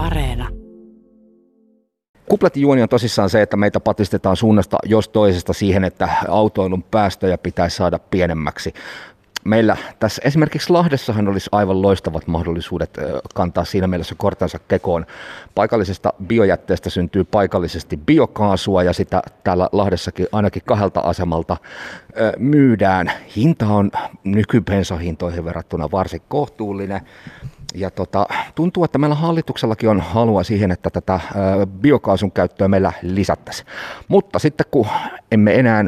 Areena. Kuplatijuoni on tosissaan se, että meitä patistetaan suunnasta jos toisesta siihen, että autoilun päästöjä pitäisi saada pienemmäksi meillä tässä esimerkiksi Lahdessahan olisi aivan loistavat mahdollisuudet kantaa siinä mielessä kortensa kekoon. Paikallisesta biojätteestä syntyy paikallisesti biokaasua ja sitä täällä Lahdessakin ainakin kahdelta asemalta myydään. Hinta on nykybensahintoihin verrattuna varsin kohtuullinen. Ja tota, tuntuu, että meillä hallituksellakin on halua siihen, että tätä biokaasun käyttöä meillä lisättäisiin. Mutta sitten kun emme enää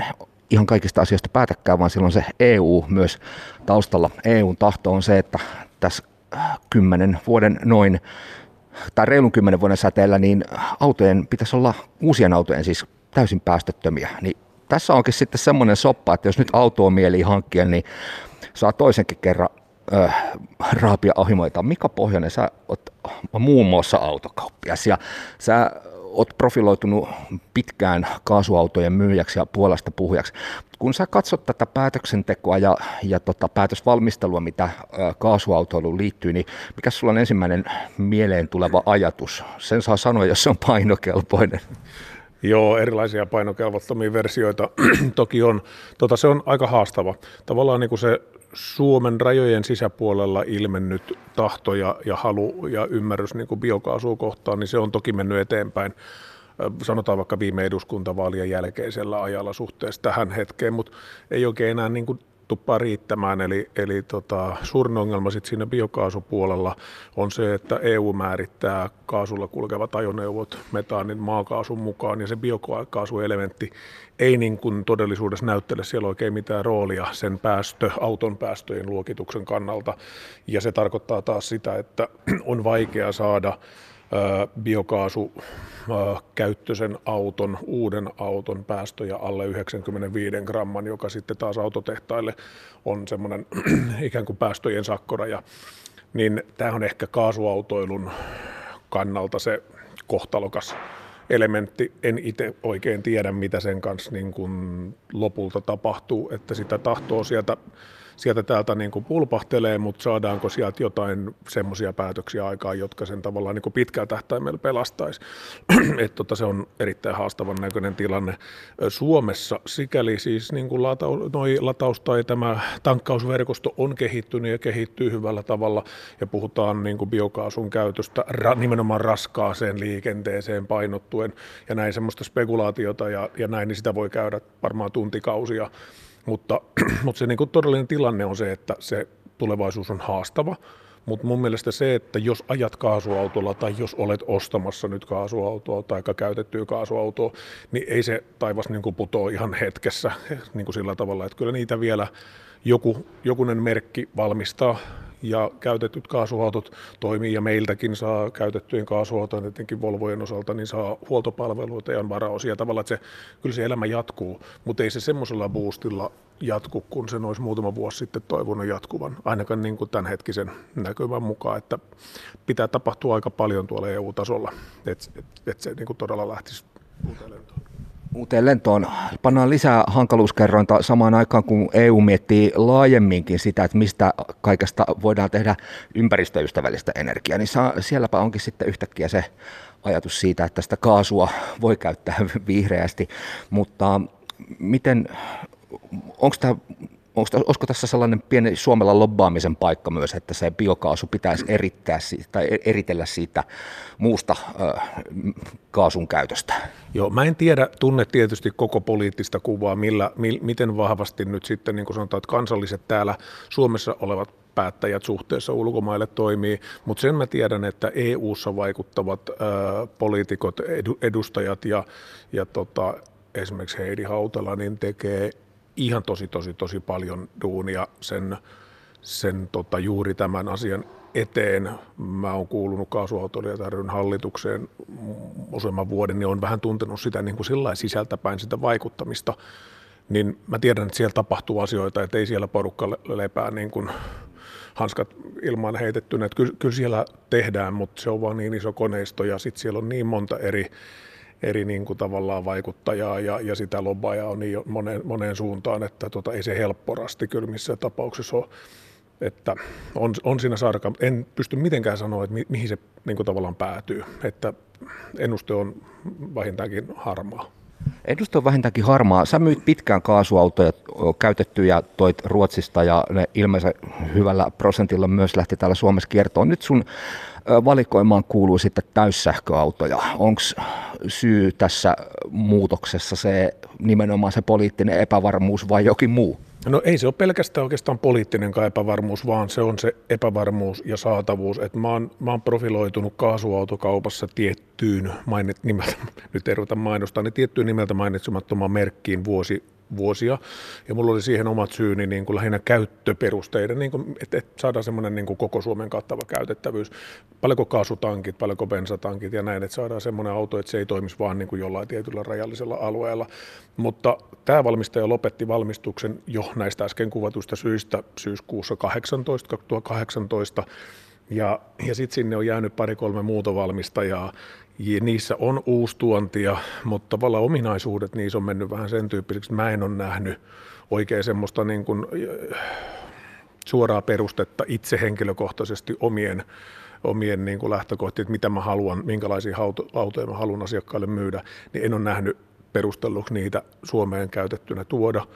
ihan kaikista asioista päätäkään, vaan silloin se EU myös taustalla. EUn tahto on se, että tässä kymmenen vuoden noin, tai reilun kymmenen vuoden säteellä, niin autojen pitäisi olla, uusien autojen siis täysin päästöttömiä. Niin tässä onkin sitten semmoinen soppa, että jos nyt auto on mieli hankkia, niin saa toisenkin kerran äh, raapia ohimoita. Mika Pohjonen, sä oot muun muassa autokauppias ja sä oot profiloitunut pitkään kaasuautojen myyjäksi ja puolesta puhujaksi. Kun sä katsot tätä päätöksentekoa ja, ja tota päätösvalmistelua, mitä kaasuautoiluun liittyy, niin mikä sulla on ensimmäinen mieleen tuleva ajatus? Sen saa sanoa, jos se on painokelpoinen. Joo, erilaisia painokelvottomia versioita toki on. Tota, se on aika haastava. Tavallaan niin kuin se Suomen rajojen sisäpuolella ilmennyt tahto ja, ja halu ja ymmärrys niin biokaasua kohtaan, niin se on toki mennyt eteenpäin sanotaan vaikka viime eduskuntavaalien jälkeisellä ajalla suhteessa tähän hetkeen, mutta ei oikein enää niin kuin tuppaa riittämään. Eli, eli tota, suurin ongelma sit siinä biokaasupuolella on se, että EU määrittää kaasulla kulkevat ajoneuvot metaanin maakaasun mukaan, ja se biokaasuelementti ei niin kuin todellisuudessa näyttele siellä oikein mitään roolia sen päästö, auton päästöjen luokituksen kannalta. Ja se tarkoittaa taas sitä, että on vaikea saada biokaasu käyttöisen auton, uuden auton päästöjä alle 95 gramman, joka sitten taas autotehtaille on semmoinen ikään kuin päästöjen sakkoraja. Niin tämä on ehkä kaasuautoilun kannalta se kohtalokas elementti. En itse oikein tiedä, mitä sen kanssa niin kuin lopulta tapahtuu, että sitä tahtoo sieltä sieltä täältä niin kuin pulpahtelee, mutta saadaanko sieltä jotain semmoisia päätöksiä aikaan, jotka sen tavallaan niin kuin pitkällä tähtäimellä pelastaisi. että tota, se on erittäin haastavan näköinen tilanne. Suomessa sikäli siis niin kuin lata, noi lataus tai tämä tankkausverkosto on kehittynyt ja kehittyy hyvällä tavalla ja puhutaan niin kuin biokaasun käytöstä ra, nimenomaan raskaaseen liikenteeseen painottuen ja näin semmoista spekulaatiota ja, ja näin, niin sitä voi käydä varmaan tuntikausia mutta, mutta se niin kuin todellinen tilanne on se, että se tulevaisuus on haastava. Mutta mun mielestä se, että jos ajat kaasuautolla tai jos olet ostamassa nyt kaasuautoa tai käytettyä kaasuautoa, niin ei se taivas niin kuin putoa ihan hetkessä niin kuin sillä tavalla, että kyllä niitä vielä joku, jokunen merkki valmistaa ja käytetyt kaasuautot toimii ja meiltäkin saa käytettyjen kaasuautojen, etenkin Volvojen osalta, niin saa huoltopalveluita ja on varaosia. Tavalla, että se, kyllä se elämä jatkuu, mutta ei se semmoisella boostilla jatku, kun se olisi muutama vuosi sitten toivonut jatkuvan, ainakaan niin kuin tämänhetkisen näkymän mukaan, että pitää tapahtua aika paljon tuolla EU-tasolla, että et, et se niin kuin todella lähtisi uuteen lentoon. Pannaan lisää hankaluuskerrointa samaan aikaan, kun EU miettii laajemminkin sitä, että mistä kaikesta voidaan tehdä ympäristöystävällistä energiaa, niin sielläpä onkin sitten yhtäkkiä se ajatus siitä, että sitä kaasua voi käyttää vihreästi, mutta miten, onko tämä olisiko tässä sellainen pieni Suomella lobbaamisen paikka myös, että se biokaasu pitäisi erittää tai eritellä siitä muusta kaasun käytöstä? Joo, mä en tiedä, tunne tietysti koko poliittista kuvaa, millä, mi, miten vahvasti nyt sitten, niin kuin sanotaan, että kansalliset täällä Suomessa olevat päättäjät suhteessa ulkomaille toimii, mutta sen mä tiedän, että EU-ssa vaikuttavat ö, poliitikot, edu, edustajat ja, ja tota, esimerkiksi Heidi Hautala niin tekee ihan tosi, tosi, tosi paljon duunia sen, sen tota, juuri tämän asian eteen. Mä oon kuulunut kaasuautoilijat ryn hallitukseen useamman vuoden, niin on vähän tuntenut sitä niin kuin sillä sisältäpäin sitä vaikuttamista. Niin mä tiedän, että siellä tapahtuu asioita, että ei siellä porukka lepää niin kuin hanskat ilman heitettynä. Että kyllä, kyllä siellä tehdään, mutta se on vaan niin iso koneisto ja sitten siellä on niin monta eri eri niin kuin tavallaan vaikuttajaa ja, ja sitä lobbaajaa on niin moneen, moneen suuntaan, että tota, ei se helppo rasti kyllä missään tapauksessa ole. että on, on siinä sarka. En pysty mitenkään sanoa, että mi, mihin se niin kuin tavallaan päätyy, että ennuste on vähintäänkin harmaa. Ennuste on vähintäänkin harmaa. Sä myit pitkään kaasuautoja käytettyjä, toit Ruotsista ja ne ilmeisen hyvällä prosentilla myös lähti täällä Suomessa kiertoon. Nyt sun valikoimaan kuuluu sitten täyssähköautoja. Onko syy tässä muutoksessa se nimenomaan se poliittinen epävarmuus vai jokin muu? No ei se ole pelkästään oikeastaan poliittinen epävarmuus, vaan se on se epävarmuus ja saatavuus. Et mä, oon, mä oon profiloitunut kaasuautokaupassa tiettyyn, mainit, nimeltä, nyt ei ruveta mainostaa, niin tiettyyn nimeltä mainitsemattomaan merkkiin vuosi vuosia. Ja mulla oli siihen omat syyni niin kuin lähinnä käyttöperusteiden, niin kuin, että, että saadaan semmoinen niin kuin koko Suomen kattava käytettävyys. Paljonko kaasutankit, paljonko bensatankit ja näin, että saadaan semmoinen auto, että se ei toimisi vaan niin kuin jollain tietyllä rajallisella alueella. Mutta tämä valmistaja lopetti valmistuksen jo näistä äsken kuvatuista syistä syyskuussa 18, 2018. Ja, ja sitten sinne on jäänyt pari-kolme muuta valmistajaa, ja niissä on uustuontia, mutta tavallaan ominaisuudet niissä on mennyt vähän sen tyyppiseksi, että mä en ole nähnyt oikein semmoista niin kuin suoraa perustetta itse henkilökohtaisesti omien, omien niin kuin lähtökohtien, että mitä mä haluan, minkälaisia autoja mä haluan asiakkaille myydä, niin en ole nähnyt perustelluksi niitä Suomeen käytettynä tuoda.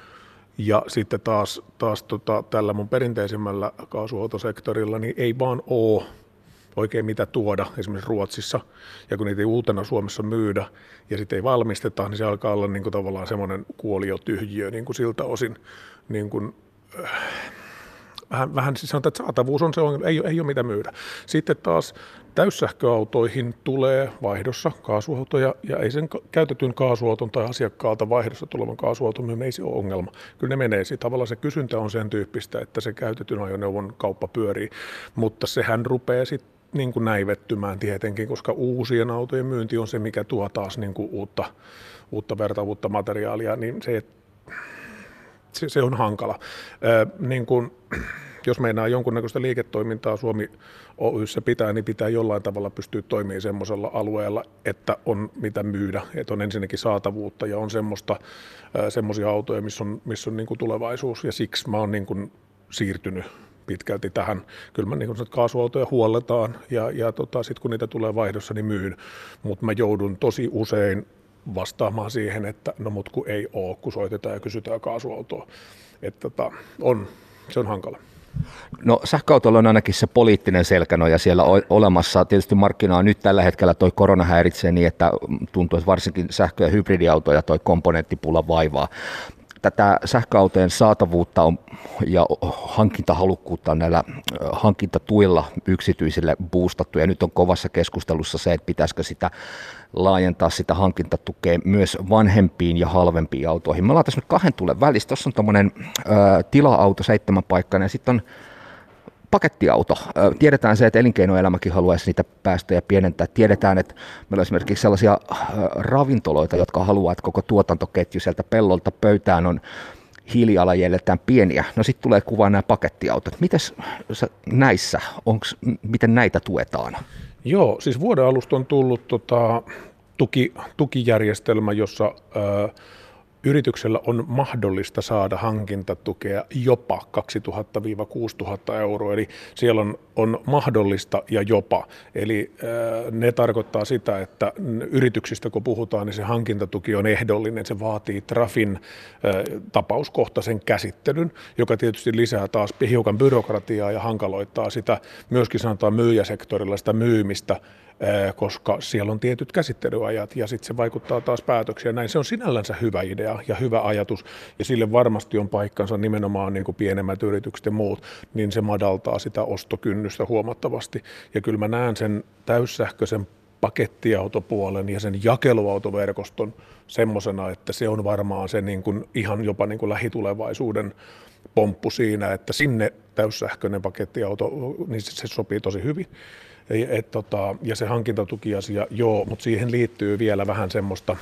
Ja sitten taas, taas tota, tällä mun perinteisemmällä kaasuautosektorilla niin ei vaan ole oikein mitä tuoda esimerkiksi Ruotsissa, ja kun niitä ei uutena Suomessa myydä ja sitten ei valmisteta, niin se alkaa olla niin kuin tavallaan semmoinen kuoliotyhjiö niin kuin siltä osin. Niin kuin, äh, vähän, vähän siis sanotaan, että saatavuus on se ongelma, ei, ei ole mitä myydä. Sitten taas täyssähköautoihin tulee vaihdossa kaasuautoja, ja ei sen käytetyn kaasuauton tai asiakkaalta vaihdossa tulevan kaasuauton myyminen ei se ole ongelma. Kyllä ne menee, sitten tavallaan se kysyntä on sen tyyppistä, että se käytetyn ajoneuvon kauppa pyörii, mutta sehän rupeaa sitten niin kuin näivettymään tietenkin, koska uusien autojen myynti on se, mikä tuo taas niin kuin uutta, uutta vertavuutta materiaalia, niin se, se, se on hankala. Ää, niin kuin, jos meinaa jonkunnäköistä liiketoimintaa Suomi Oyssä pitää, niin pitää jollain tavalla pystyä toimimaan semmoisella alueella, että on mitä myydä, että on ensinnäkin saatavuutta ja on semmoista, semmoisia autoja, missä on, missä on niin kuin tulevaisuus ja siksi mä oon niin kuin siirtynyt pitkälti tähän. Kyllä mä niin kun kaasuautoja huolletaan ja, ja tota, sitten kun niitä tulee vaihdossa, niin myyn. Mutta mä joudun tosi usein vastaamaan siihen, että no mut kun ei ole, kun soitetaan ja kysytään kaasuautoa. Että tota, on, se on hankala. No sähköautolla on ainakin se poliittinen selkänoja siellä olemassa. Tietysti markkinaa nyt tällä hetkellä toi korona häiritsee niin, että tuntuu, että varsinkin sähkö- ja hybridiautoja toi komponenttipula vaivaa tätä sähköautojen saatavuutta on, ja hankintahalukkuutta on näillä hankintatuilla yksityisille boostattu, ja nyt on kovassa keskustelussa se, että pitäisikö sitä laajentaa sitä hankintatukea myös vanhempiin ja halvempiin autoihin. Me ollaan tässä nyt kahden tulen välissä. Tuossa on tuommoinen tila-auto, seitsemän paikkainen, ja sitten on pakettiauto. Tiedetään se, että elinkeinoelämäkin haluaisi niitä päästöjä pienentää. Tiedetään, että meillä on esimerkiksi sellaisia ravintoloita, jotka haluaa, että koko tuotantoketju sieltä pellolta pöytään on hiilijalanjäljeltään pieniä. No sitten tulee kuvaan nämä pakettiautot. Mites näissä, onks, miten näitä tuetaan? Joo, siis vuoden alusta on tullut tota, tuki, tukijärjestelmä, jossa... Ää, Yrityksellä on mahdollista saada hankintatukea jopa 2000-6000 euroa, eli siellä on, on mahdollista ja jopa. Eli äh, ne tarkoittaa sitä, että yrityksistä kun puhutaan, niin se hankintatuki on ehdollinen, se vaatii Trafin äh, tapauskohtaisen käsittelyn, joka tietysti lisää taas hiukan byrokratiaa ja hankaloittaa sitä myöskin sanotaan myyjäsektorilla sitä myymistä koska siellä on tietyt käsittelyajat ja sitten se vaikuttaa taas päätöksiä. Näin se on sinällänsä hyvä idea ja hyvä ajatus ja sille varmasti on paikkansa nimenomaan niin kuin pienemmät yritykset ja muut, niin se madaltaa sitä ostokynnystä huomattavasti. Ja kyllä mä näen sen täyssähköisen pakettiautopuolen ja sen jakeluautoverkoston semmoisena, että se on varmaan se niin kuin ihan jopa niin kuin lähitulevaisuuden pomppu siinä, että sinne täyssähköinen pakettiauto, niin se sopii tosi hyvin. Et, tota, ja se hankintatukiasia, joo, mutta siihen liittyy vielä vähän semmoista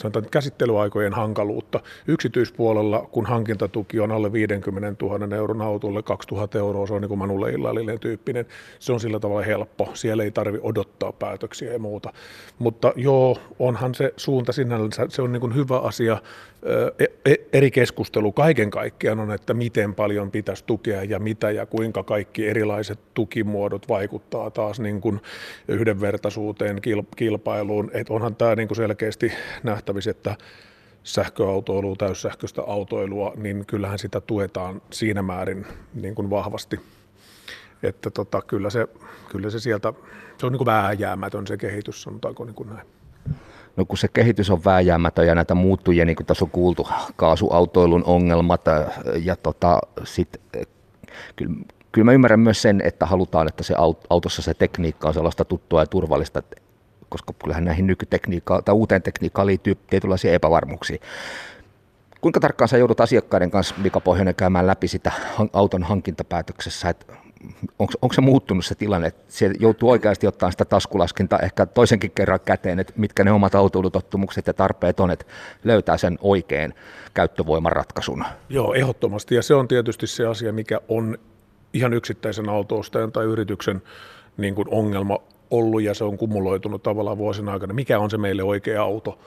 sanotaan käsittelyaikojen hankaluutta. Yksityispuolella, kun hankintatuki on alle 50 000 euron autolle, 2000 euroa, se on niin kuin Manulle illallinen tyyppinen, se on sillä tavalla helppo. Siellä ei tarvi odottaa päätöksiä ja muuta. Mutta joo, onhan se suunta sinänsä, se on niin kuin hyvä asia eri keskustelu kaiken kaikkiaan on, että miten paljon pitäisi tukea ja mitä ja kuinka kaikki erilaiset tukimuodot vaikuttaa taas niin kuin yhdenvertaisuuteen, kilpailuun. Et onhan tämä niin kuin selkeästi nähtävissä, että sähköautoilua, täyssähköistä autoilua, niin kyllähän sitä tuetaan siinä määrin niin kuin vahvasti. Että tota, kyllä, se, kyllä se sieltä, se on niin kuin vääjäämätön se kehitys, sanotaanko niin kuin näin. No kun se kehitys on vääjäämätön ja näitä muuttujia, niin kuin tässä on kuultu, kaasuautoilun ongelmat ja tota, sit, kyllä, kyllä mä ymmärrän myös sen, että halutaan, että se autossa se tekniikka on sellaista tuttua ja turvallista, koska kyllähän näihin nykytekniikkaan tai uuteen tekniikkaan liittyy tietynlaisia epävarmuuksia. Kuinka tarkkaan sä joudut asiakkaiden kanssa, Mika Pohjonen, käymään läpi sitä auton hankintapäätöksessä, että onko, onko se muuttunut se tilanne, että se joutuu oikeasti ottaa sitä taskulaskinta ehkä toisenkin kerran käteen, että mitkä ne omat autoilutottumukset ja tarpeet on, että löytää sen oikein käyttövoiman ratkaisun. Joo, ehdottomasti. Ja se on tietysti se asia, mikä on ihan yksittäisen autoostajan tai yrityksen niin kuin ongelma ollut ja se on kumuloitunut tavallaan vuosina aikana. Mikä on se meille oikea auto?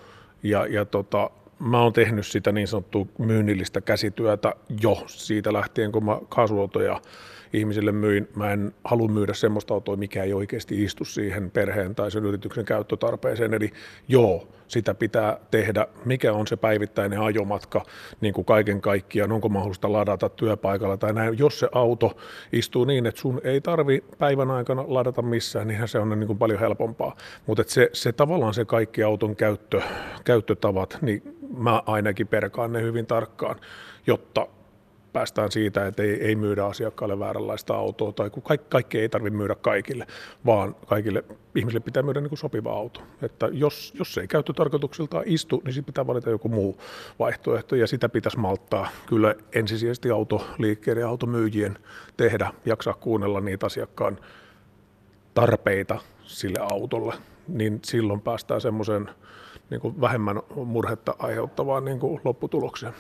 Ja, ja tota, mä oon tehnyt sitä niin sanottua myynnillistä käsityötä jo siitä lähtien, kun mä kaasuautoja ihmisille myin. Mä en halua myydä semmoista autoa, mikä ei oikeasti istu siihen perheen tai sen yrityksen käyttötarpeeseen. Eli joo, sitä pitää tehdä. Mikä on se päivittäinen ajomatka niin kuin kaiken kaikkiaan? Onko mahdollista ladata työpaikalla tai näin? Jos se auto istuu niin, että sun ei tarvi päivän aikana ladata missään, niin se on niin kuin paljon helpompaa. Mutta se, se tavallaan se kaikki auton käyttö, käyttötavat, niin mä ainakin perkaan ne hyvin tarkkaan, jotta päästään siitä, että ei, ei myydä asiakkaalle vääränlaista autoa, tai kun kaikki, kaikki ei tarvitse myydä kaikille, vaan kaikille ihmisille pitää myydä niin kuin sopiva auto. Että jos, jos se ei käyttötarkoituksiltaan istu, niin sitten pitää valita joku muu vaihtoehto, ja sitä pitäisi malttaa kyllä ensisijaisesti autoliikkeiden ja automyyjien tehdä, jaksaa kuunnella niitä asiakkaan tarpeita sille autolle, niin silloin päästään semmoiseen niin vähemmän murhetta aiheuttavaan niin kuin lopputulokseen.